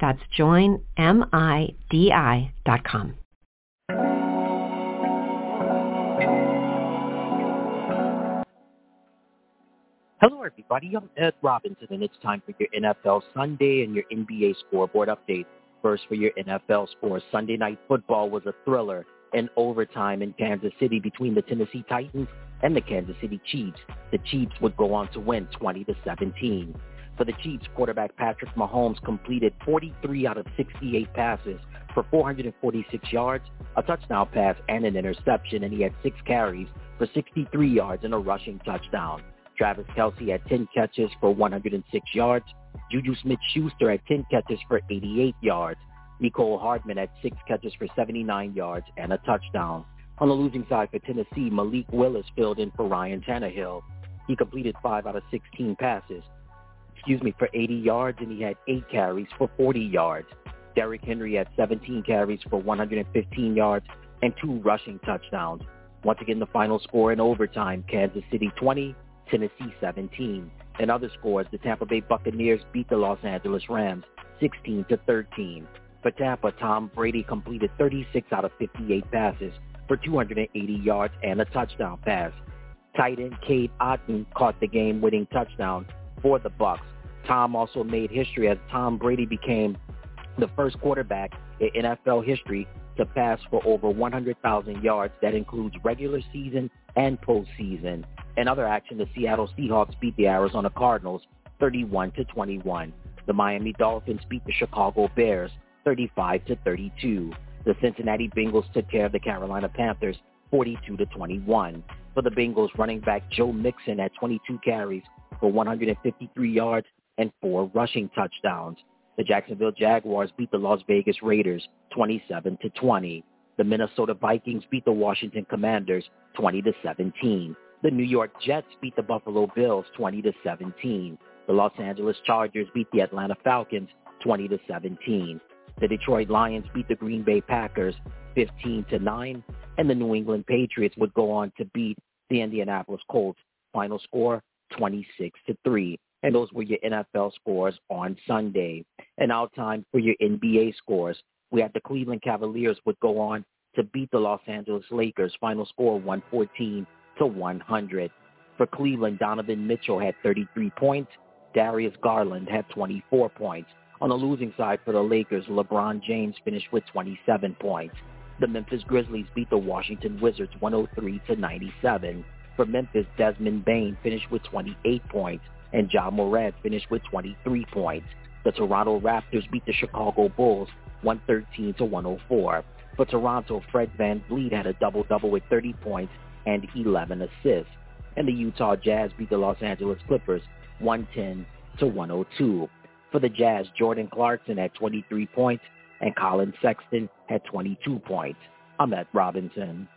That's joinmidi.com. Hello, everybody. I'm Ed Robinson, and it's time for your NFL Sunday and your NBA scoreboard update. First, for your NFL scores, Sunday Night Football was a thriller in overtime in Kansas City between the Tennessee Titans and the Kansas City Chiefs. The Chiefs would go on to win 20 to 17. For the Chiefs, quarterback Patrick Mahomes completed 43 out of 68 passes for 446 yards, a touchdown pass, and an interception, and he had six carries for 63 yards and a rushing touchdown. Travis Kelce had 10 catches for 106 yards. Juju Smith-Schuster had 10 catches for 88 yards. Mecole Hardman had 6 catches for 79 yards and a touchdown. On the losing side for Tennessee, Malik Willis filled in for Ryan Tannehill. He completed 5 out of 16 passes, excuse me, for 80 yards, and he had 8 carries for 40 yards. Derrick Henry had 17 carries for 115 yards and 2 rushing touchdowns. Once again, the final score in overtime, Kansas City 20, Tennessee 17. In other scores, the Tampa Bay Buccaneers beat the Los Angeles Rams 16 to 13. For Tampa, Tom Brady completed 36 out of 58 passes for 280 yards and a touchdown pass. Tight end Cade Otton caught the game-winning touchdown for the Bucs. Tom also made history as Tom Brady became the first quarterback in NFL history to pass for over 100,000 yards. That includes regular season and postseason. In other action, the Seattle Seahawks beat the Arizona Cardinals 31 to 21. The Miami Dolphins beat the Chicago Bears 35 to 32. The Cincinnati Bengals took care of the Carolina Panthers 42 to 21. For the Bengals, running back Joe Mixon had 22 carries for 153 yards and four rushing touchdowns. The Jacksonville Jaguars beat the Las Vegas Raiders 27 to 20. The Minnesota Vikings beat the Washington Commanders 20 to 17. The New York Jets beat the Buffalo Bills 20 to 17. The Los Angeles Chargers beat the Atlanta Falcons 20 to 17. The Detroit Lions beat the Green Bay Packers 15 to 9, and the New England Patriots would go on to beat the Indianapolis Colts. Final score 26 to 3. And those were your NFL scores on Sunday. And now time for your NBA scores. We had the Cleveland Cavaliers would go on to beat the Los Angeles Lakers. Final score 114 to 100. For Cleveland, Donovan Mitchell had 33 points. Darius Garland had 24 points. On the losing side for the Lakers, LeBron James finished with 27 points. The Memphis Grizzlies beat the Washington Wizards 103 to 97. For Memphis, Desmond Bane finished with 28 points, and Ja Morant finished with 23 points. The Toronto Raptors beat the Chicago Bulls 113 to 104. For Toronto, Fred Van VanVleet had a double-double with 30 points and 11 assists. And the Utah Jazz beat the Los Angeles Clippers 110 to 102. For the Jazz, Jordan Clarkson had 23 points and Collin Sexton had 22 points. I'm Matt Robinson.